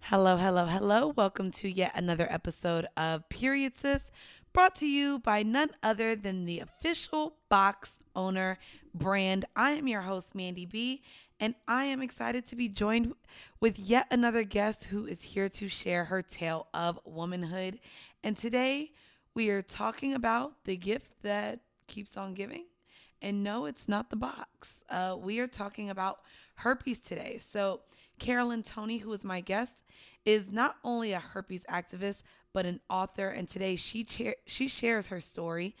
Hello, hello, hello. Welcome to yet another episode of Period Sis, brought to you by none other than the official box owner brand. I am your host, Mandy B, and I am excited to be joined with yet another guest who is here to share her tale of womanhood. And today we are talking about the gift that keeps on giving. And no, it's not the box. Uh, we are talking about herpes today. So, Carolyn Tony, who is my guest, is not only a herpes activist, but an author. And today she, she shares her story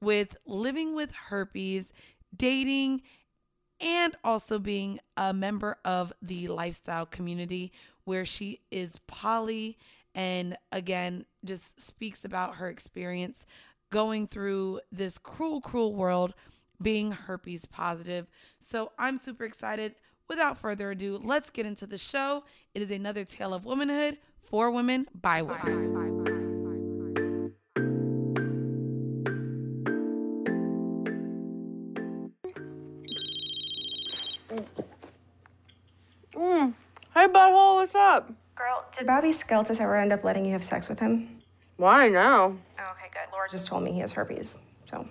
with living with herpes, dating, and also being a member of the lifestyle community where she is poly and again just speaks about her experience going through this cruel, cruel world being herpes positive. So I'm super excited without further ado, let's get into the show. It is another tale of womanhood for women by women. Mm. Hey, butthole, what's up? Girl, did Bobby Skeltis ever end up letting you have sex with him? Why now? Oh, okay, good. Laura just told me he has herpes. So,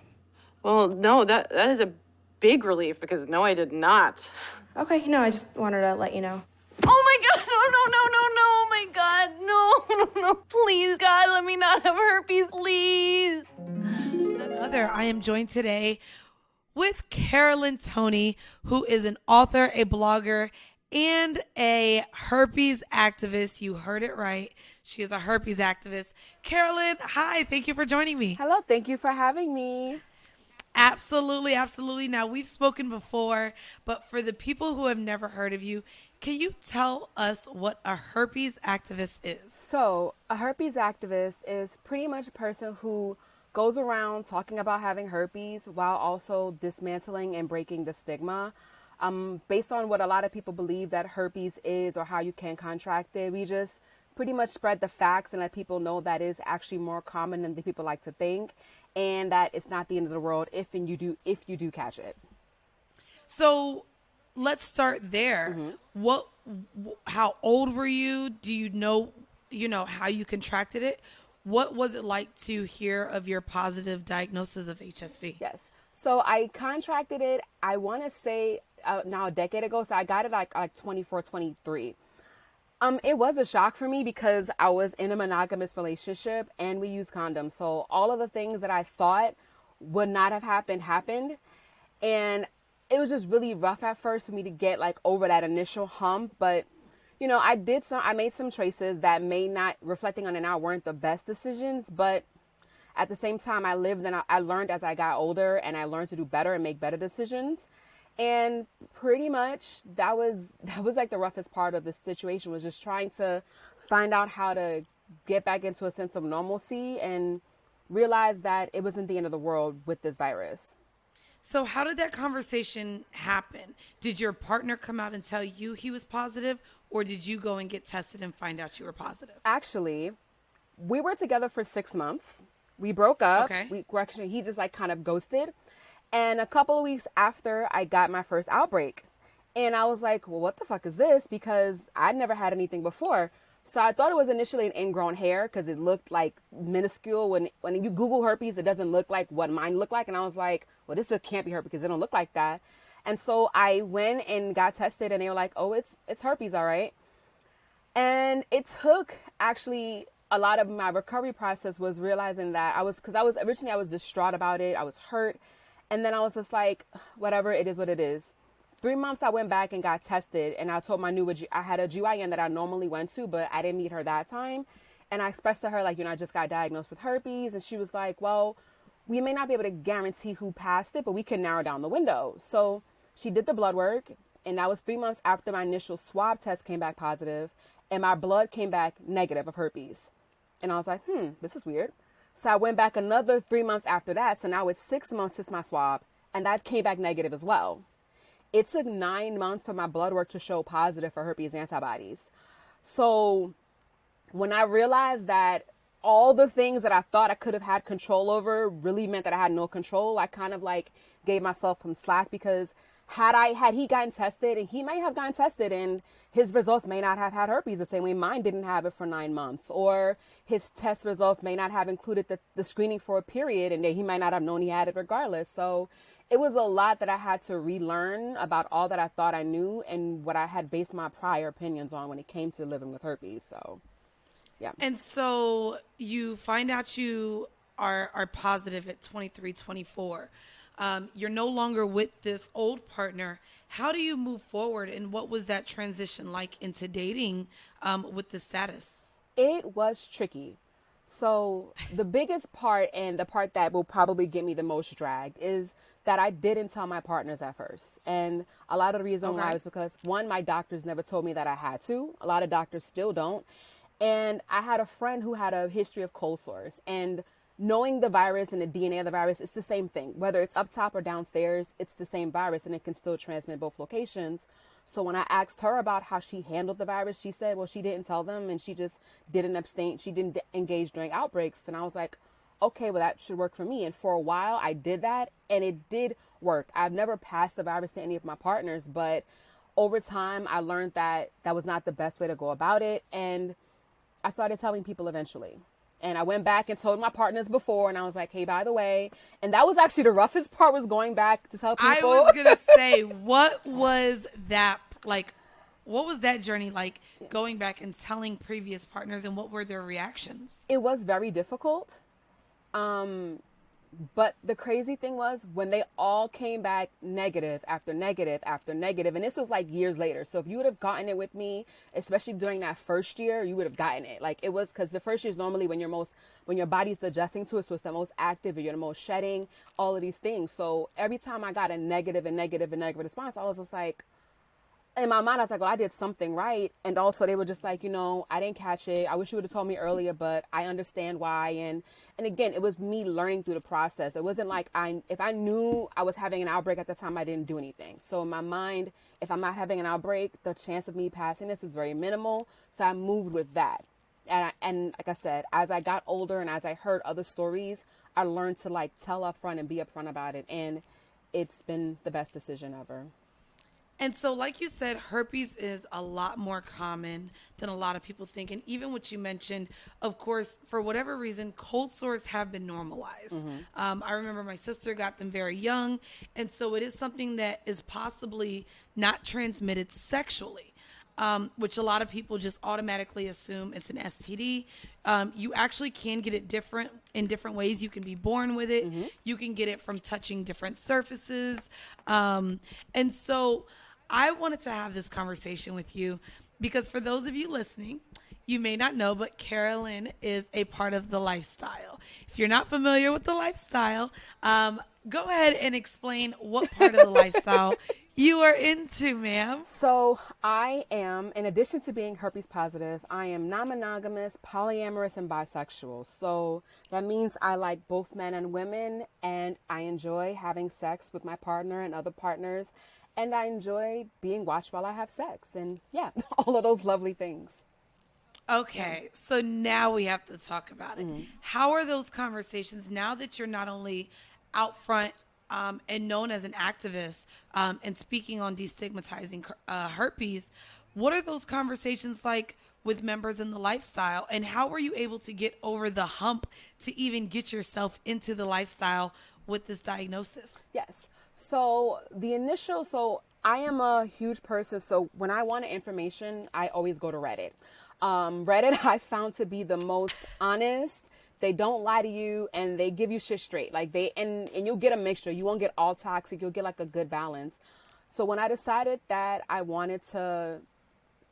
Well, no, that that is a big relief because no, I did not. Okay, no, I just wanted to let you know. Oh my god, no, no, no, no, no, oh my god, no, no, no, please, God, let me not have herpes, please. Another. I am joined today with Carolyn Tony, who is an author, a blogger, and a herpes activist. You heard it right. She is a herpes activist. Carolyn, hi. Thank you for joining me. Hello, thank you for having me. Absolutely, absolutely. Now, we've spoken before, but for the people who have never heard of you, can you tell us what a herpes activist is? So, a herpes activist is pretty much a person who goes around talking about having herpes while also dismantling and breaking the stigma. Um, based on what a lot of people believe that herpes is or how you can contract it, we just pretty much spread the facts and let people know that is actually more common than the people like to think, and that it's not the end of the world if and you do if you do catch it. So let's start there. What, wh- how old were you? Do you know, you know, how you contracted it? What was it like to hear of your positive diagnosis of HSV? Yes. So I contracted it, I want to say uh, now a decade ago. So I got it like, like 24, 23. Um, it was a shock for me because I was in a monogamous relationship and we used condoms. So all of the things that I thought would not have happened happened. And it was just really rough at first for me to get like over that initial hump. But, you know, I did some, I made some choices that may not, reflecting on it now, weren't the best decisions. But at the same time, I lived and I, I learned as I got older and I learned to do better and make better decisions and pretty much that was that was like the roughest part of the situation was just trying to find out how to get back into a sense of normalcy and realize that it wasn't the end of the world with this virus So, how did that conversation happen? Did your partner come out and tell you he was positive, or did you go and get tested and find out you were positive? actually we were together for six months we broke up Okay. we were actually he just like kind of ghosted and a couple of weeks after i got my first outbreak. And i was like well what the fuck is this? Because i'd never had anything before. So i thought it was initially an ingrown hair because it looked like minuscule. When when you google herpes it doesn't look like what mine looked like. And i was like well this can't be herpes because it don't look like that. And so i went and got tested and they were like oh it's it's herpes all right. And it took actually a lot of my recovery process was realizing that I was because I was originally I was distraught about it. I was hurt. And then I was just like, whatever, it is what it is. Three months I went back and got tested and I told my new I had a GYN that I normally went to, but I didn't meet her that time. And I expressed to her, like, you know, I just got diagnosed with herpes. And she was like, well, we may not be able to guarantee who passed it, but we can narrow down the window. So she did the blood work, and that was three months after my initial swab test came back positive, and my blood came back negative of herpes. And I was like, hmm, this is weird. So I went back another three months after that. So now it's six months since my swab, and that came back negative as well. It took nine months for my blood work to show positive for herpes antibodies. So when I realized that all the things that I thought I could have had control over really meant that I had no control, I kind of like gave myself some slack because had I had he gotten tested and he may have gotten tested and his results may not have had herpes the same way mine didn't have it for nine months or his test results may not have included the, the screening for a period and he might not have known he had it regardless so it was a lot that I had to relearn about all that I thought I knew and what I had based my prior opinions on when it came to living with herpes so yeah And so you find out you are are positive at 23, 24. Um, you're no longer with this old partner. How do you move forward, and what was that transition like into dating um, with the status? It was tricky. So the biggest part and the part that will probably get me the most dragged is that I didn't tell my partners at first. And a lot of the reason why Okay. is because one, my doctors never told me that I had to. A lot of doctors still don't. And I had a friend who had a history of cold sores and knowing the virus and the DNA of the virus, it's the same thing. Whether it's up top or downstairs, it's the same virus and it can still transmit both locations. So when I asked her about how she handled the virus, she said, well, she didn't tell them and she just didn't abstain. She didn't engage during outbreaks. And I was like, okay, well, that should work for me. And for a while, I did that and it did work. I've never passed the virus to any of my partners, but over time, I learned that that was not the best way to go about it. And I started telling people eventually. And I went back and told my partners before, and I was like, "Hey, by the way," and that was actually the roughest part was going back to tell people. I was gonna say, what was that like? What was that journey like? Going back and telling previous partners, and what were their reactions? it was very difficult. Um, but the crazy thing was when they all came back negative after negative after negative, and this was like years later. So if you would have gotten it with me, especially during that first year, you would have gotten it. Like it was because the first year is normally when you're most when your body's adjusting to it, so it's the most active, you're the most shedding, all of these things. So every time I got a negative and negative and negative response, I was just like, in my mind, I was like, well, I did something right. And also they were just like, you know, I didn't catch it. I wish you would have told me earlier, but I understand why. And, and again, it was me learning through the process. It wasn't like I, if I knew I was having an outbreak at the time, I didn't do anything. So in my mind, if I'm not having an outbreak, the chance of me passing this is very minimal. So I moved with that. And, I, and like I said, as I got older and as I heard other stories, I learned to like tell up front and be upfront about it. And it's been the best decision ever. And so, like you said, herpes is a lot more common than a lot of people think. And even what you mentioned, of course, for whatever reason, cold sores have been normalized. Um, I remember my sister got them very young. And so, it is something that is possibly not transmitted sexually. Um, which a lot of people just automatically assume it's an STD. Um, you actually can get it different in different ways. You can be born with it. You can get it from touching different surfaces. Um, and so I wanted to have this conversation with you because for those of you listening, you may not know, but Carolyn is a part of the lifestyle. If you're not familiar with the lifestyle, um, go ahead and explain what part of the lifestyle you are into, ma'am. So I am, in addition to being herpes positive, I am non-monogamous, polyamorous, and bisexual. So that means I like both men and women, and I enjoy having sex with my partner and other partners, and I enjoy being watched while I have sex, and yeah, all of those lovely things. Okay, so now we have to talk about it. Mm-hmm. How are those conversations now that you're not only out front um, and known as an activist um, and speaking on destigmatizing uh, herpes? What are those conversations like with members in the lifestyle, and how were you able to get over the hump to even get yourself into the lifestyle with this diagnosis? Yes. So the initial, so I am a huge person. So when I want information, I always go to Reddit. Um, Reddit I found to be the most honest. They don't lie to you and they give you shit straight. Like they and and you'll get a mixture. You won't get all toxic. You'll get like a good balance. So when I decided that I wanted to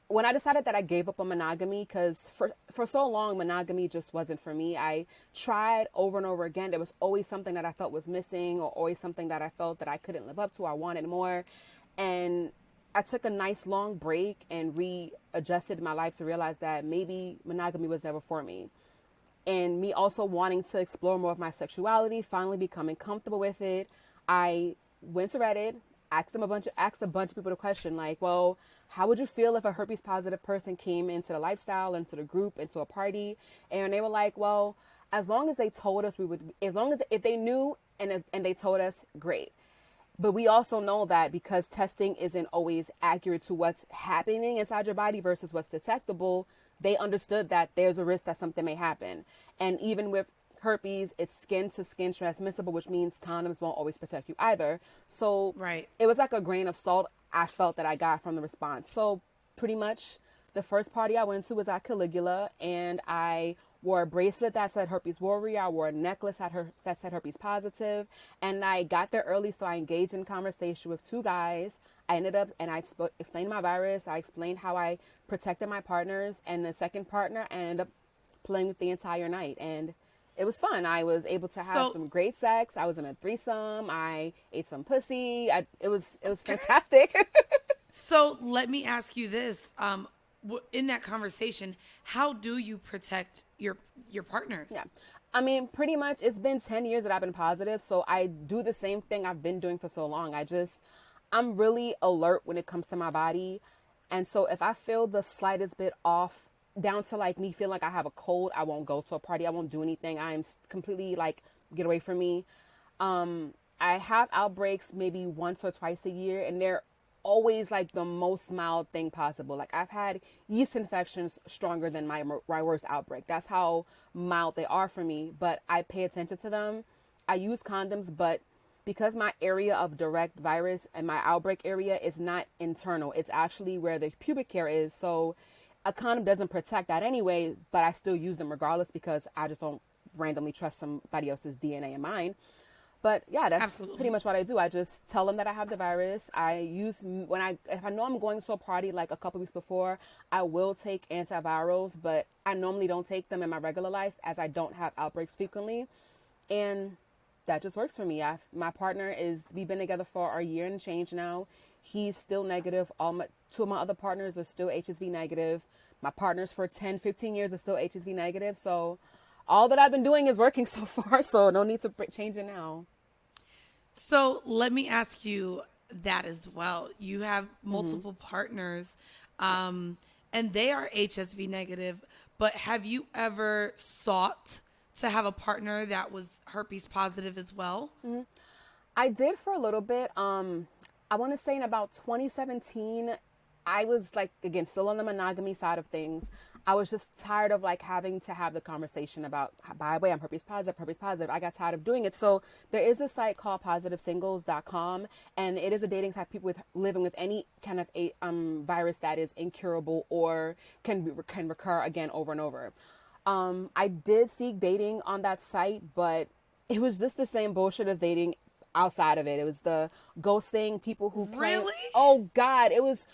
when I decided that I gave up on monogamy, because for for so long monogamy just wasn't for me. I tried over and over again. There was always something that I felt was missing, or always something that I felt that I couldn't live up to. I wanted more, and I took a nice long break and readjusted my life to realize that maybe monogamy was never for me. And me also wanting to explore more of my sexuality, finally becoming comfortable with it, I went to Reddit, asked them a bunch of asked a bunch of people the question like, well, how would you feel if a herpes positive person came into the lifestyle, into the group, into a party? And they were like, well, as long as they told us we would, as long as if they knew and and they told us, great. But we also know that because testing isn't always accurate to what's happening inside your body versus what's detectable, they understood that there's a risk that something may happen. And even with herpes, it's skin to skin transmissible, which means condoms won't always protect you either. So Right. it was like a grain of salt I felt that I got from the response. So pretty much the first party I went to was at Caligula and I wore a bracelet that said herpes warrior. I wore a necklace that, her- that said herpes positive. And I got there early, so I engaged in conversation with two guys. I ended up, and I sp- explained my virus. I explained how I protected my partners. And the second partner, I ended up playing with the entire night. And it was fun. I was able to have So- some great sex. I was in a threesome. I ate some pussy. I, it was it was fantastic. So let me ask you this: um, in that conversation, how do you protect your your partners? Yeah. I mean, pretty much it's been 10 years that I've been positive. So I do the same thing I've been doing for so long. I just, I'm really alert when it comes to my body. And so if I feel the slightest bit off, down to like me feeling like I have a cold, I won't go to a party. I won't do anything. I am completely like, get away from me. Um, I have outbreaks maybe once or twice a year, and they're always like the most mild thing possible. Like I've had yeast infections stronger than my my worst outbreak. That's how mild they are for me. But I pay attention to them. I use condoms, but because my area of direct virus and my outbreak area is not internal, it's actually where the pubic hair is. So a condom doesn't protect that anyway, but I still use them regardless because I just don't randomly trust somebody else's DNA in mine. But yeah, that's Absolutely. pretty much what I do. I just tell them that I have the virus. I use when I if I know I'm going to a party like a couple weeks before, I will take antivirals, but I normally don't take them in my regular life as I don't have outbreaks frequently, and that just works for me. I my partner is we've been together for a year and change now. He's still negative. All my two of my other partners are still HSV negative. My partners for 10, 15 years are still HSV negative. So all that I've been doing is working so far. So no need to change it now. So let me ask you that as well. You have Mm-hmm. multiple partners, um, and they are HSV negative. But have you ever sought to have a partner that was herpes positive as well? I did for a little bit. Um, I want to say in about 2017, I was like again still on the monogamy side of things. I was just tired of like having to have the conversation about. By the way, I'm herpes positive. Herpes positive. I got tired of doing it. So there is a site called PositiveSingles.com, and it is a dating site people with living with any kind of a um, virus that is incurable or can be, can recur again over and over. Um, I did seek dating on that site, but it was just the same bullshit as dating outside of it. It was the ghosting, people who claim, Really? oh God, it was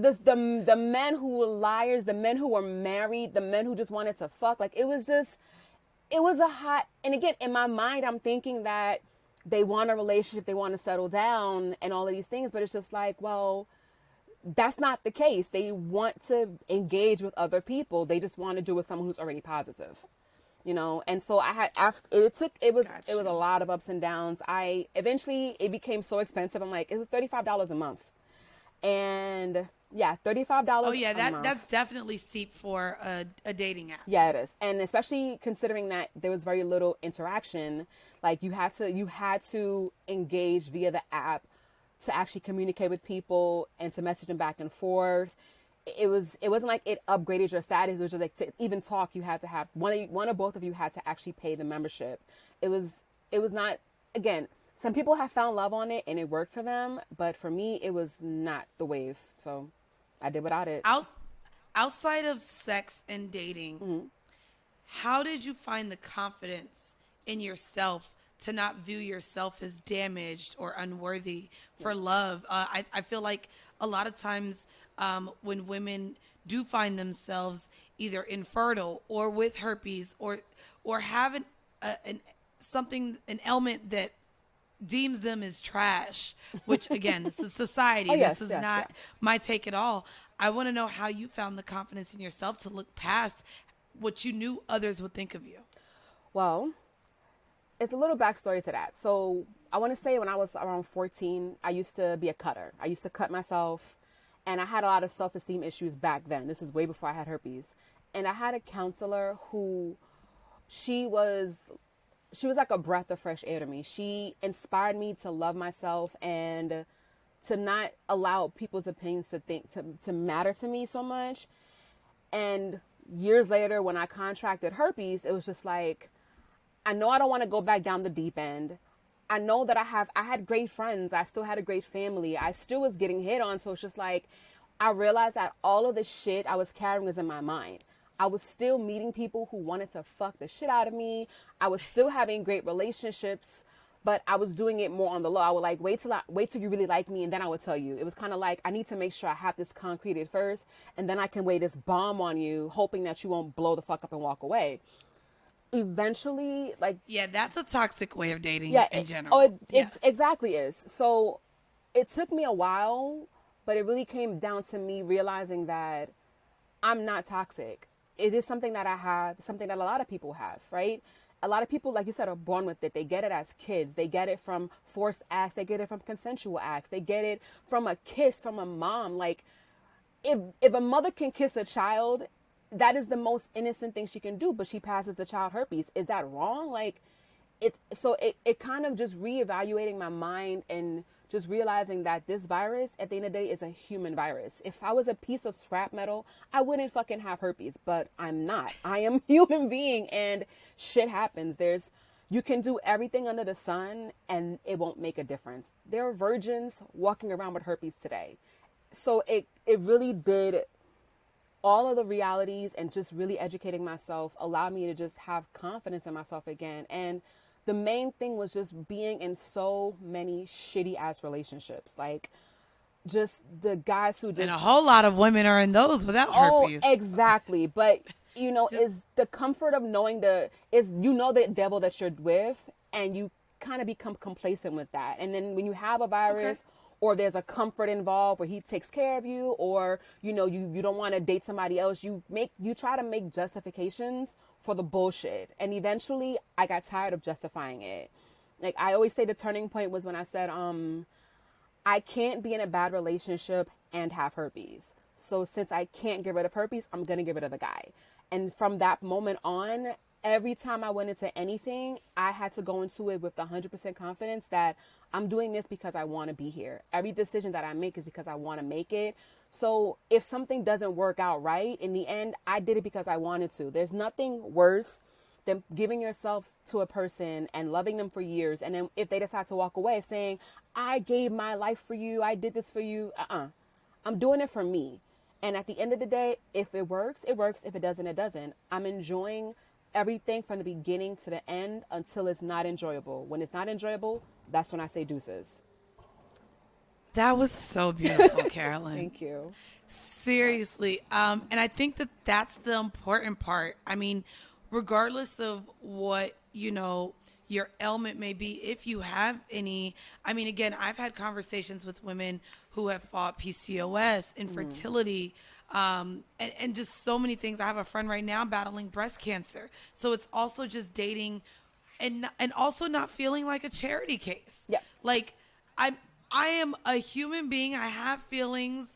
the the the men who were liars, the men who were married, the men who just wanted to fuck. Like it was just, it was a hot. And again, in my mind, I'm thinking that they want a relationship, they want to settle down, and all of these things. But it's just like, well, that's not the case. They want to engage with other people. They just want to do it with someone who's already positive. You know, and so I had after it took it was it was a lot of ups and downs. I eventually it became so expensive. I'm like, it was thirty five dollars a month, and yeah, thirty five dollars. Oh yeah, that that's definitely steep for a, a dating app. Yeah, it is, and especially considering that there was very little interaction. Like you had to you had to engage via the app to actually communicate with people and to message them back and forth. It was it wasn't like it upgraded your status. It was just like to even talk, you had to have one of one or both of you had to actually pay the membership. It was it was not again. Some people have found love on it and it worked for them, but for me, it was not the wave. So I did without it. Out, outside of sex and dating, Mm-hmm. how did you find the confidence in yourself to not view yourself as damaged or unworthy for love? Uh, I, I feel like a lot of times um, when women do find themselves either infertile or with herpes or or have an, a, an something an ailment that deems them as trash, which again, this is society. Oh, yes, this is yes, not yeah. my take at all. I want to know how you found the confidence in yourself to look past what you knew others would think of you. Well, it's a little backstory to that. So I want to say when I was around 14, I used to be a cutter. I used to cut myself, and I had a lot of self esteem issues back then. This is way before I had herpes. And I had a counselor who she was she was like a breath of fresh air to me. She inspired me to love myself and to not allow people's opinions to think to, to matter to me so much. And years later when I contracted herpes, it was just like I know I don't want to go back down the deep end. I know that I have I had great friends. I still had a great family. I still was getting hit on, so it's just like I realized that all of the shit I was carrying was in my mind. I was still meeting people who wanted to fuck the shit out of me. I was still having great relationships, but I was doing it more on the low. I would like wait till I, wait till you really like me, and then I would tell you. It was kind of like I need to make sure I have this concreted first, and then I can lay this bomb on you, hoping that you won't blow the fuck up and walk away. Eventually, like Yeah, that's a toxic way of dating yeah, in it- general. Oh, it, Yes. it's exactly is. So it took me a while, but it really came down to me realizing that I'm not toxic. It is something that I have, something that a lot of people have, right? A lot of people, like you said, are born with it. They get it as kids. They get it from forced acts. They get it from consensual acts. They get it from a kiss from a mom. Like, if if a mother can kiss a child, that is the most innocent thing she can do, but she passes the child herpes. Is that wrong? Like it so it, it kind of just reevaluating my mind and just realizing that this virus at the end of the day is a human virus. If I was a piece of scrap metal, I wouldn't fucking have herpes, but I'm not. I am human being and shit happens. There's you can do everything under the sun and it won't make a difference. There are virgins walking around with herpes today. So it it really did all of the realities and just really educating myself allowed me to just have confidence in myself again. And the main thing was just being in so many shitty ass relationships. Like just the guys who just and a whole lot of women are in those without Oh, herpes. exactly. But you know, is the comfort of knowing the is you know the devil that you're with, and you kind of become complacent with that. And then when you have a virus. Or there's a comfort involved where he takes care of you, or you know you you don't want to date somebody else. You make you try to make justifications for the bullshit, and eventually I got tired of justifying it. Like I always say, the turning point was when I said, um, I can't be in a bad relationship and have herpes. So since I can't get rid of herpes, I'm to get rid of the guy. And from that moment on, every time I went into anything, I had to go into it with the 100% confidence that I'm doing this because I want to be here. Every decision that I make is because I want to make it. So if something doesn't work out right, in the end, I did it because I wanted to. There's nothing worse than giving yourself to a person and loving them for years and then if they decide to walk away saying i gave my life for you i did this for you uh-uh i'm doing it for me and at the end of the day if it works it works if it doesn't it doesn't i'm enjoying everything from the beginning to the end until it's not enjoyable when it's not enjoyable that's when i say deuces that was so beautiful, Carolyn. thank you Seriously. Um, and I think that that's the important part. I mean, regardless of what, you know, your ailment may be, if you have any, I mean, again, I've had conversations with women who have fought PCOS, infertility, um, and, and just so many things. I have a friend right now battling breast cancer. So it's also just dating and, and also not feeling like a charity case. Yeah. Like, I'm, I am a human being. I have feelings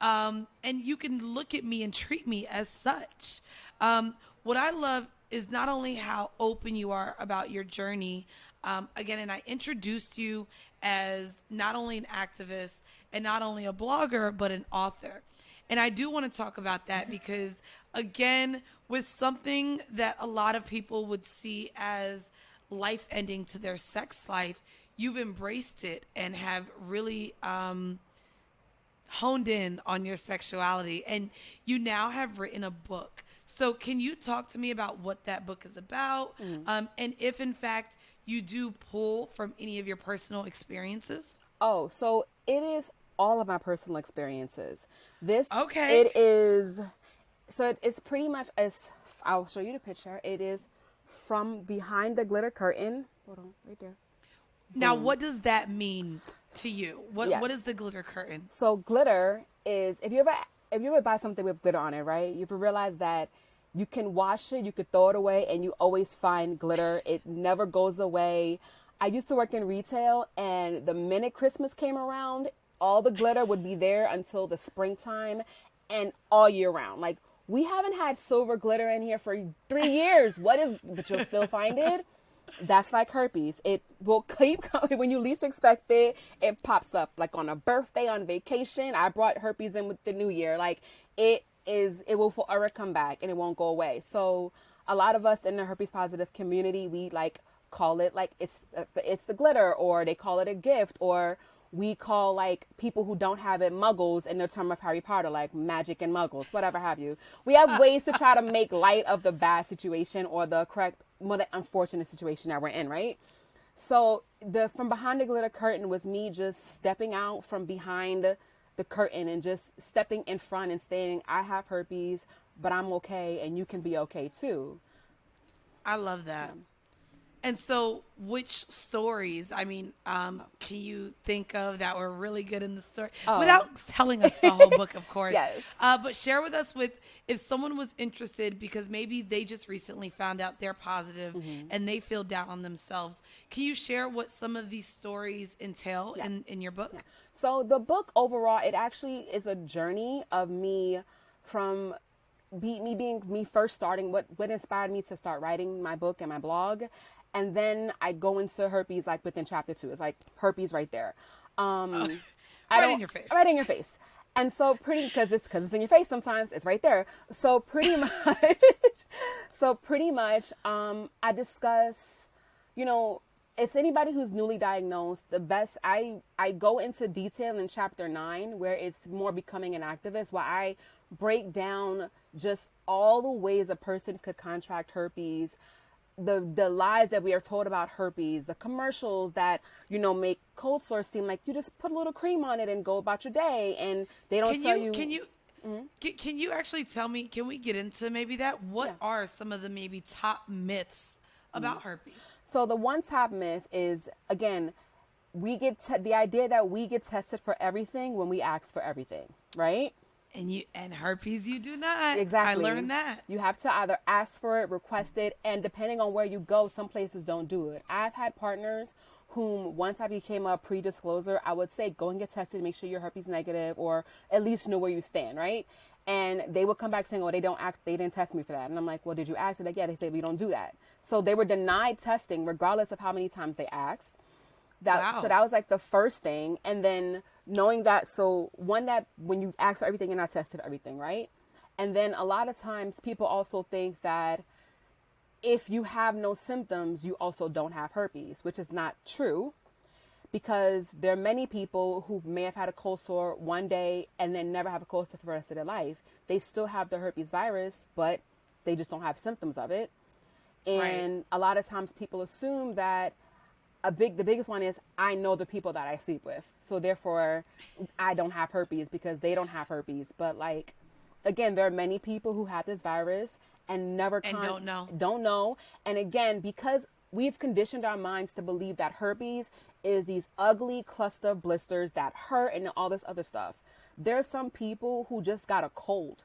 um, and you can look at me and treat me as such. Um, what I love is not only how open you are about your journey. Um, again, and I introduced you as not only an activist and not only a blogger, but an author. And I do want to talk about that because, again, with something that a lot of people would see as life ending to their sex life, you've embraced it and have really. Um, honed in on your sexuality. And you now have written a book. So can you talk to me about what that book is about? Um, and if in fact you do pull from any of your personal experiences? Oh, so it is all of my personal experiences. This Okay. It is so it- it's pretty much as I'll show you the picture. It is from behind the glitter curtain. Hold on, right there. now what does that mean to you what what Yes. is the glitter curtain So glitter is if you ever if you ever buy something with glitter on it, right? You ever realize that you can wash it, you could throw it away, and you always find glitter. It never goes away. I used to work in retail, and the minute Christmas came around, all the glitter would be there until the springtime and all year round. Like we haven't had silver glitter in here for three years. What is? But you'll still find it. That's like herpes. It will keep coming when you least expect it. It pops up like on a birthday, on vacation. I brought herpes in with the new year. Like it is, it will forever come back and it won't go away. So a lot of us in the herpes positive community, we like call it like it's uh, it's the glitter, or they call it a gift, or we call like people who don't have it muggles in the term of Harry Potter, like magic and muggles, whatever have you. We have uh, ways to uh, try to make light of the bad situation or the correct, more the unfortunate situation that we're in, right? So the from behind the glitter curtain was me just stepping out from behind the curtain and just stepping in front and saying, I have herpes, but I'm okay and you can be okay too. I love that. And so, which stories? I mean, um, can you think of that were really good in the story Oh. without telling us the whole book, of course? Yes. Uh, but share with us with if someone was interested because maybe they just recently found out they're positive Mm-hmm. and they feel down on themselves. Can you share what some of these stories entail in in your book? So the book overall, it actually is a journey of me from be, me being me first starting what what inspired me to start writing my book and my blog, and then I go into herpes like within chapter two. It's like herpes right there. Um, Oh. Right in your face. Right in your face. And so pretty because it's because it's in your face sometimes it's right there. So pretty much, so pretty much, um, I discuss you know, if anybody who's newly diagnosed, the best I I go into detail in chapter nine where it's more becoming an activist, where I break down just all the ways a person could contract herpes, the the lies that we are told about herpes, the commercials that you know make cold sores seem like you just put a little cream on it and go about your day, and they don't Can tell you, you. can you mm-hmm. can, can you actually tell me? Can we get into maybe that? What Yeah. are some of the maybe top myths about mm-hmm. herpes? So the one top myth is again, we get te- the idea that we get tested for everything when we ask for everything, right? And you and herpes, you do not. Exactly. I learned that. You have to either ask for it, request it, and depending on where you go, some places don't do it. I've had partners whom once I became a pre-disclosure, I would say go and get tested, make sure you're herpes negative, or at least know where you stand, right? And they would come back saying, "Oh, they don't act, they didn't test me for that." And I'm like, "Well, did you ask it?" Like, yeah, they said we don't do that. So they were denied testing regardless of how many times they asked. That Wow. so that was like the first thing, and then knowing that. So one that when you ask for everything, you're not tested everything, right? And then a lot of times people also think that if you have no symptoms, you also don't have herpes, which is not true because there are many people who may have had a cold sore one day and then never have a cold sore for the rest of their life. They still have the herpes virus, but they just don't have symptoms of it. And a lot of times people assume that a big the biggest one is I know the people that I sleep with. So therefore I don't have herpes because they don't have herpes. But like again, there are many people who have this virus and never And don't know. Don't know. And again, because we've conditioned our minds to believe that herpes is these ugly cluster blisters that hurt and all this other stuff. There's some people who just got a cold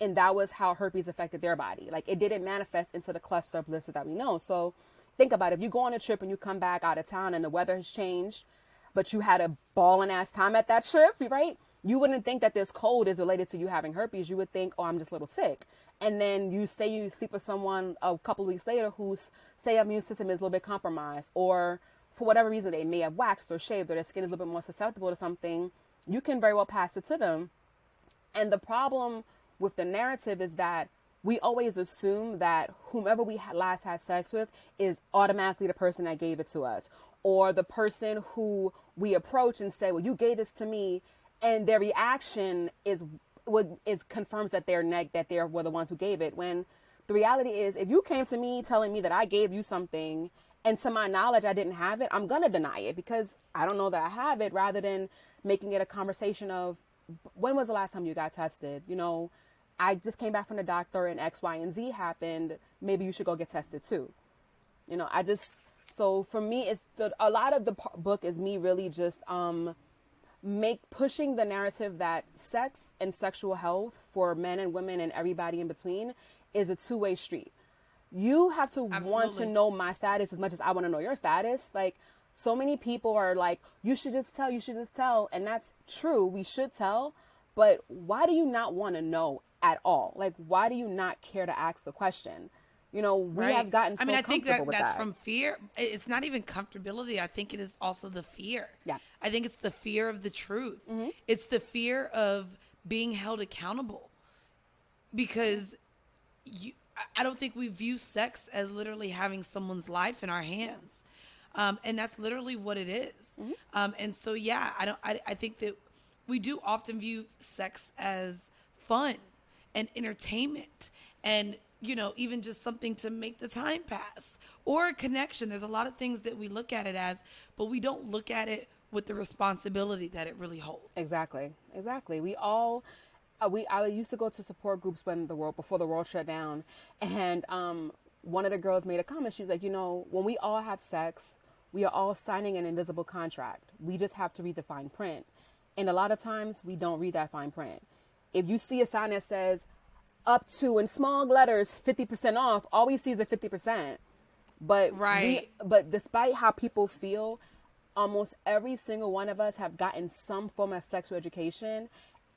and that was how herpes affected their body. Like it didn't manifest into the cluster blister that we know. So think about it. If you go on a trip and you come back out of town and the weather has changed, but you had a balling ass time at that trip, right? You wouldn't think that this cold is related to you having herpes. You would think, oh, I'm just a little sick. And then you say you sleep with someone a couple weeks later whose say immune system is a little bit compromised, or for whatever reason they may have waxed or shaved, or their skin is a little bit more susceptible to something. You can very well pass it to them. And the problem with the narrative is that we always assume that whomever we last had sex with is automatically the person that gave it to us, or the person who we approach and say, "Well, you gave this to me," and their reaction is would is confirms that they're neg that they were the ones who gave it. When the reality is, if you came to me telling me that I gave you something and to my knowledge I didn't have it, I'm gonna deny it because I don't know that I have it. Rather than making it a conversation of when was the last time you got tested? You know, I just came back from the doctor and X, Y, and Z happened. Maybe you should go get tested too. You know, I just so for me, it's the, a lot of the book is me really just um make pushing the narrative that sex and sexual health for men and women and everybody in between is a two way street. You have to want to know my status as much as I want to know your status. Like so many people are like, you should just tell, you should just tell, and that's true. We should tell, but why do you not want to know at all? Like, why do you not care to ask the question? You know, we Right. have gotten so I mean, I think that that's that. from fear. It's not even comfortability. I think it is also the fear. Yeah. I think it's the fear of the truth. Mm-hmm. It's the fear of being held accountable because you. I- don't think we view sex as literally having someone's life in our hands, um, and that's literally what it is. Mm-hmm. Um, and so, yeah, I don't. I, I think that we do often view sex as fun and entertainment, and you know, even just something to make the time pass or a connection. There's a lot of things that we look at it as, but we don't look at it with the responsibility that it really holds. Exactly, exactly. We all, uh, we I used to go to support groups when the world before the world shut down, and um, one of the girls made a comment. She's like, you know, when we all have sex, we are all signing an invisible contract. We just have to read the fine print, and a lot of times we don't read that fine print. If you see a sign that says up to in small letters 50% off, all we see is the 50%. But Right. we, but despite how people feel, almost every single one of us have gotten some form of sexual education,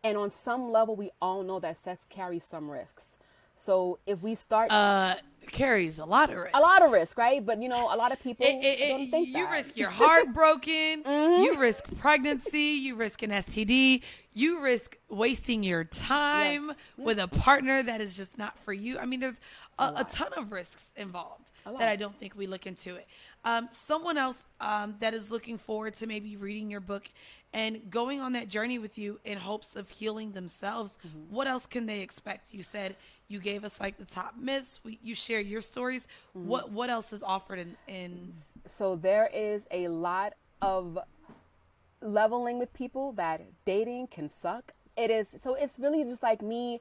and on some level, we all know that sex carries some risks. So if we start Uh, carries a lot of risk. a lot of risk, right? But you know, a lot of people It- it- don't think you that. Mm-hmm. risk your heart broken. You risk pregnancy. You risk an STD. You risk wasting your time Yes. with a partner that is just not for you. I mean, there's a, a, ton of risks involved that I don't think we look into it. Um, someone else um, that is looking forward to maybe reading your book and going on that journey with you in hopes of healing themselves, Mm-hmm. what else can they expect? You said you gave us like the top myths. We, you share your stories. Mm-hmm. What what else is offered in, in so there is a lot of leveling with people that dating can suck. It is so it's really just like me.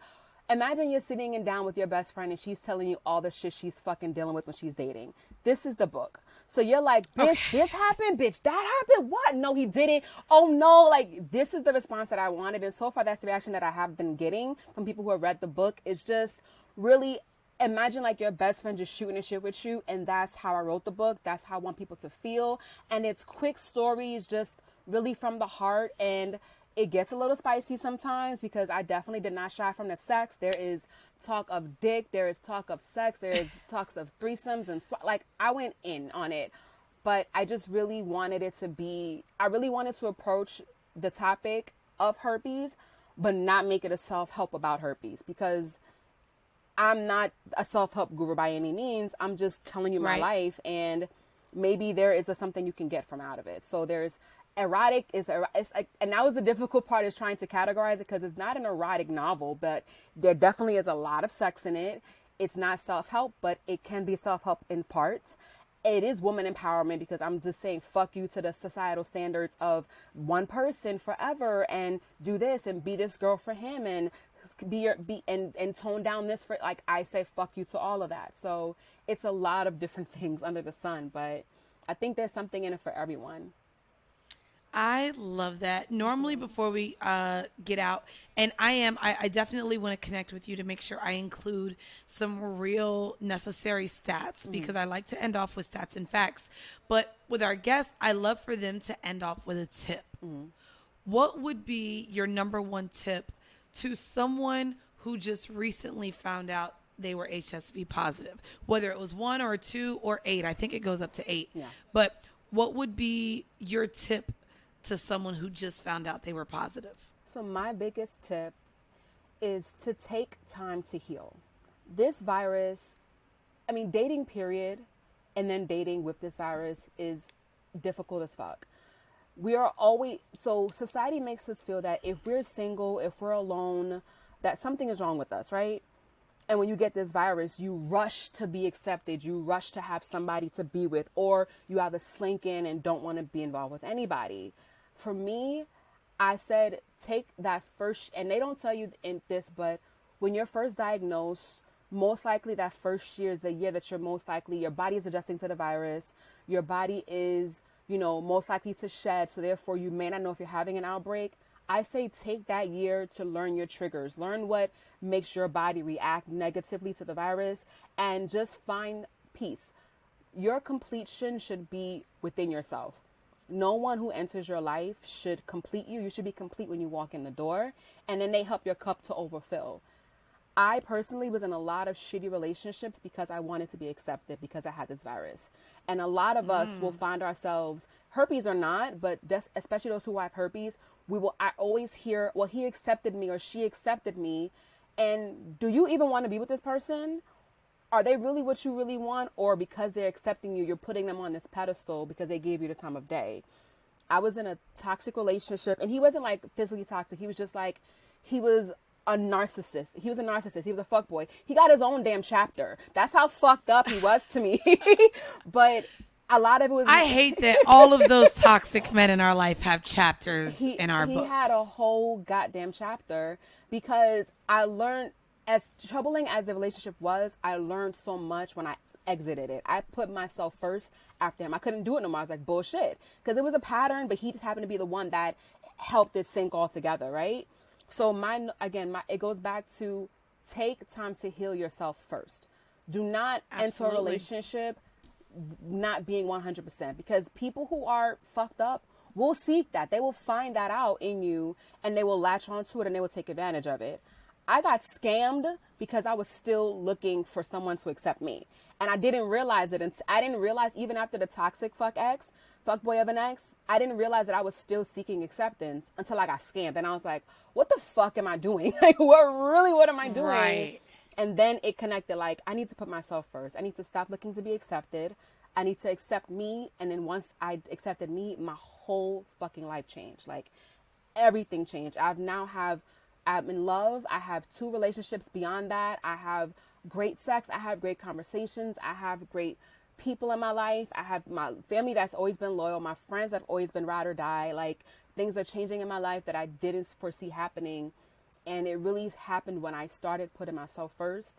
Imagine you're sitting and down with your best friend and she's telling you all the shit she's fucking dealing with when she's dating. This is the book. So you're like, bitch, this happened, bitch, that happened. What? No, he didn't. Oh no, like this is the response that I wanted. And so far that's the reaction that I have been getting from people who have read the book. It's just really imagine like your best friend just shooting the shit with you and that's how i wrote the book that's how i want people to feel and it's quick stories just really from the heart and it gets a little spicy sometimes because i definitely did not shy from the sex there is talk of dick there is talk of sex there is talks of threesomes and sw- like i went in on it but i just really wanted it to be i really wanted to approach the topic of herpes but not make it a self-help about herpes because I'm not a self help guru by any means. I'm just telling you my Right. life, and maybe there is a, something you can get from out of it. So there's erotic is it's like, and that was the difficult part is trying to categorize it because it's not an erotic novel, but there definitely is a lot of sex in it. It's not self help, but it can be self help in parts. It is woman empowerment because I'm just saying fuck you to the societal standards of one person forever and do this and be this girl for him and be your be and and tone down this for like I say fuck you to all of that. So it's a lot of different things under the sun, but I think there's something in it for everyone. I love that. Normally, before we uh, get out, and I am, I, I definitely want to connect with you to make sure I include some real necessary stats because I like to end off with stats and facts. But with our guests, I love for them to end off with a tip. What would be your number one tip to someone who just recently found out they were HSV positive, whether it was one or two or eight? I think it goes up to eight. Yeah. But what would be your tip to someone who just found out they were positive? So, my biggest tip is to take time to heal. This virus, I mean, dating, period, and then dating with this virus is difficult as fuck. We are always, so society makes us feel that if we're single, if we're alone, that something is wrong with us, right? And when you get this virus, you rush to be accepted. You rush to have somebody to be with, or you either slink in and don't want to be involved with anybody. For me, I said take that first, and they don't tell you in this, but when you're first diagnosed, most likely that first year is the year that you're most likely your body is adjusting to the virus. Your body is, you know, most likely to shed. So therefore, you may not know if you're having an outbreak. I say take that year to learn your triggers, learn what makes your body react negatively to the virus, and just find peace. Your completion should be within yourself. No one who enters your life should complete you. You should be complete when you walk in the door, and then they help your cup to overfill. I personally was in a lot of shitty relationships because I wanted to be accepted because I had this virus. And a lot of us will mm. find ourselves herpes or not, but especially those who have herpes, we will I always hear, well, he accepted me or she accepted me. And do you even want to be with this person? Are they really what you really want? Or because they're accepting you, you're putting them on this pedestal because they gave you the time of day? I was in a toxic relationship and he wasn't like physically toxic. He was just like, he was a narcissist. He was a narcissist. He was a fuck boy. He got his own damn chapter. That's how fucked up he was to me. but a lot of it was. I hate that all of those toxic men in our life have chapters he, in our book. he book. had a whole goddamn chapter because I learned as troubling as the relationship was, I learned so much when I exited it. I put myself first after him. I couldn't do it no more. I was like, bullshit. Because it was a pattern, but he just happened to be the one that helped it sink all together, right? So my again, my it goes back to take time to heal yourself first. Do not enter a relationship not being 100% because people who are fucked up will seek that. They will find that out in you and they will latch onto it and they will take advantage of it. I got scammed because I was still looking for someone to accept me. And I didn't realize it. And I didn't realize even after the toxic fuck ex, fuck boy of an ex, I didn't realize that I was still seeking acceptance until I got scammed. And I was like, what the fuck am I doing? Like, what really, what am I doing? Right. And then it connected like, I need to put myself first. I need to stop looking to be accepted. I need to accept me. And then once I accepted me, my whole fucking life changed. Like everything changed. I've now have, I'm in love. I have two relationships beyond that. I have great sex. I have great conversations. I have great people in my life. I have my family that's always been loyal. My friends have always been ride or die. Like things are changing in my life that I didn't foresee happening. And it really happened when I started putting myself first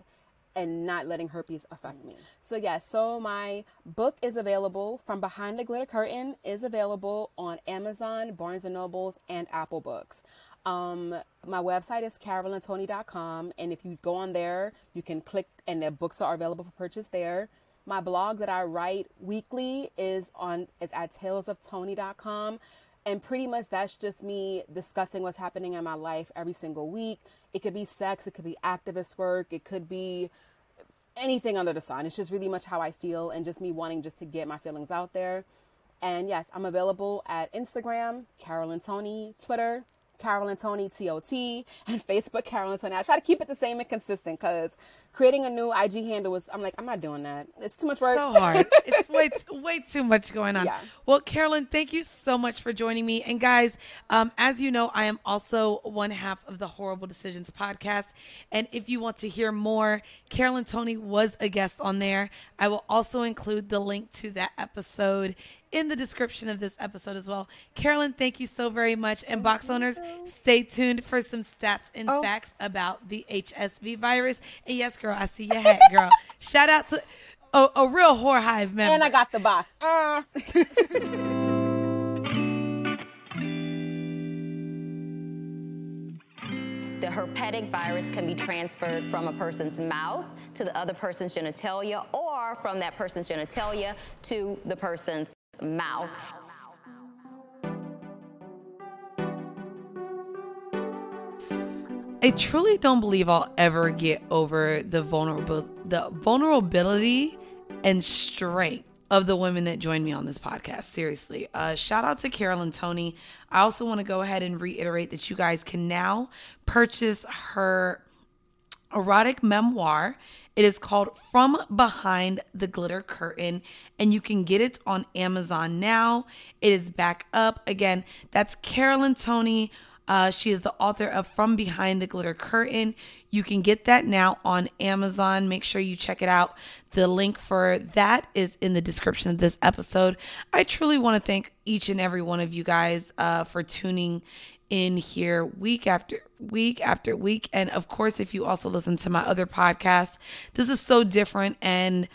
and not letting herpes affect me. So yes, so my book is available from Behind the Glitter Curtain is available on Amazon, Barnes and Nobles, and Apple Books. Um, my website is carolantony.com, and if you go on there, you can click, and the books are available for purchase there. My blog that I write weekly is on is at talesoftony.com. And pretty much that's just me discussing what's happening in my life every single week. It could be sex, it could be activist work, it could be anything under the sun. It's just really much how I feel and just me wanting just to get my feelings out there. And yes, I'm available at Instagram, Carolyn Tony, Twitter, Carolyn Tony TOT, and Facebook, Carolyn Tony. I try to keep it the same and consistent because creating a new IG handle was, I'm like, I'm not doing that. It's too much work. so hard. It's way way too much going on. Yeah. Well, Carolyn, thank you so much for joining me. And guys, um, as you know, I am also one half of the Horrible Decisions podcast. And if you want to hear more, Carolyn Tony was a guest on there. I will also include the link to that episode in the description of this episode as well. Carolyn, thank you so very much. And box owners, stay tuned for some stats and Oh. facts about the HSV virus. And yes, girl, I see your hat, girl. Shout out to a, a real whore hive member. and I got the box. Uh. The herpetic virus can be transferred from a person's mouth to the other person's genitalia or from that person's genitalia to the person's mouth. I truly don't believe I'll ever get over the vulnerable the vulnerability and strength of the women that joined me on this podcast. Seriously. Uh, shout out to Carolyn Tony. I also want to go ahead and reiterate that you guys can now purchase her erotic memoir. It is called From Behind the Glitter Curtain, and you can get it on Amazon now. It is back up. Again, that's Carolyn Tony. Uh, she is the author of From Behind the Glitter Curtain. You can get that now on Amazon. Make sure you check it out. The link for that is in the description of this episode. I truly want to thank each and every one of you guys uh, for tuning in here week after week after week. And of course, if you also listen to my other podcast, this is so different. And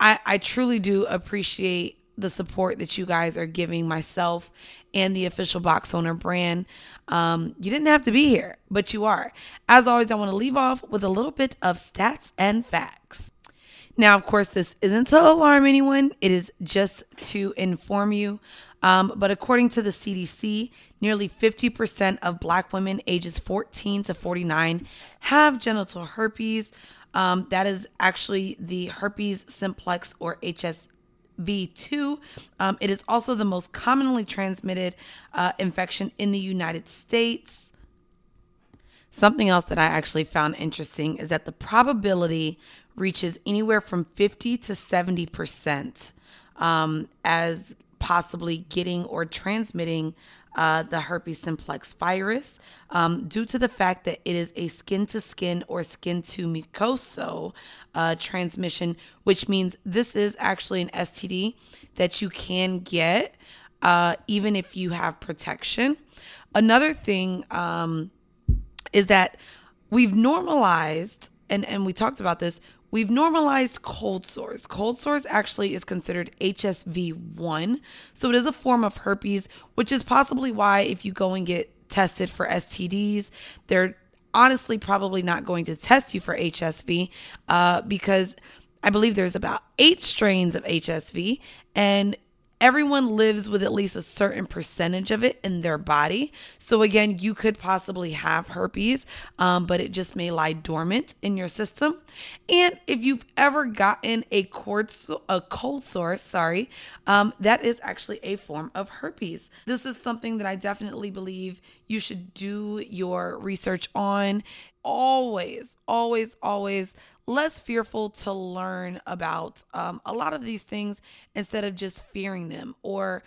I, I truly do appreciate the support that you guys are giving myself and the official box owner brand. Um, you didn't have to be here, but you are. As always, I want to leave off with a little bit of stats and facts. Now, of course, this isn't to alarm anyone, it is just to inform you. Um, but according to the CDC, nearly 50% of black women ages 14 to 49 have genital herpes. Um, that is actually the herpes simplex or HSV2. Um, it is also the most commonly transmitted uh, infection in the United States. Something else that I actually found interesting is that the probability reaches anywhere from 50 to 70% um, as possibly getting or transmitting uh, the herpes simplex virus um, due to the fact that it is a skin to skin or skin to mucosal uh, transmission, which means this is actually an STD that you can get uh, even if you have protection. Another thing um, is that we've normalized, and, and we talked about this, We've normalized cold sores. Cold sores actually is considered HSV1. So it is a form of herpes, which is possibly why if you go and get tested for STDs, they're honestly probably not going to test you for HSV uh, because I believe there's about eight strains of HSV and everyone lives with at least a certain percentage of it in their body. So, again, you could possibly have herpes, um, but it just may lie dormant in your system. And if you've ever gotten a cold, a cold sore, sorry, um, that is actually a form of herpes. This is something that I definitely believe you should do your research on. Always, always, always less fearful to learn about um, a lot of these things instead of just fearing them. Or,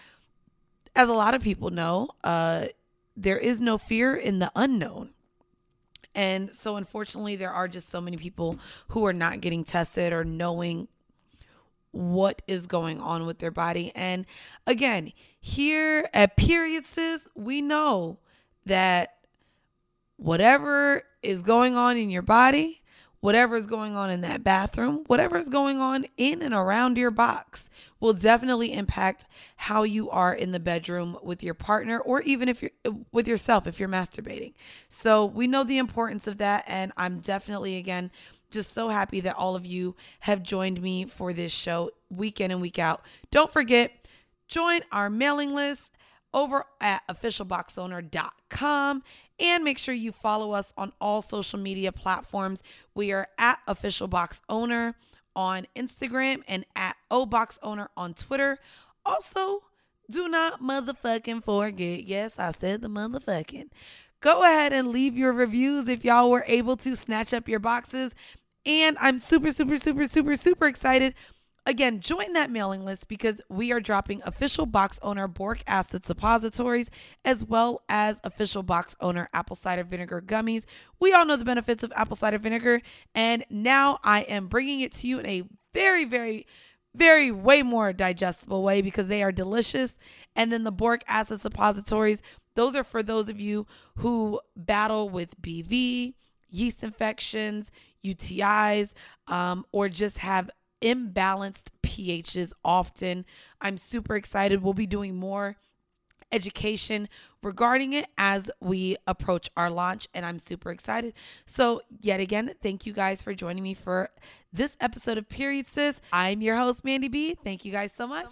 as a lot of people know, uh, there is no fear in the unknown. And so, unfortunately, there are just so many people who are not getting tested or knowing what is going on with their body. And again, here at Period we know that whatever is going on in your body, whatever is going on in that bathroom, whatever is going on in and around your box will definitely impact how you are in the bedroom with your partner or even if you're with yourself if you're masturbating. So, we know the importance of that and I'm definitely again just so happy that all of you have joined me for this show week in and week out. Don't forget join our mailing list over at officialboxowner.com and make sure you follow us on all social media platforms. We are at Official Box Owner on Instagram and at oboxowner on Twitter. Also, do not motherfucking forget. Yes, I said the motherfucking. Go ahead and leave your reviews if y'all were able to snatch up your boxes. And I'm super, super, super, super, super excited Again, join that mailing list because we are dropping official box owner boric acid suppositories as well as official box owner apple cider vinegar gummies. We all know the benefits of apple cider vinegar, and now I am bringing it to you in a very, very, very, way more digestible way because they are delicious. And then the boric acid suppositories, those are for those of you who battle with BV, yeast infections, UTIs, um, or just have imbalanced pHs often. I'm super excited. We'll be doing more education regarding it as we approach our launch and I'm super excited. So, yet again, thank you guys for joining me for this episode of Period Sis. I'm your host Mandy B. Thank you guys so much.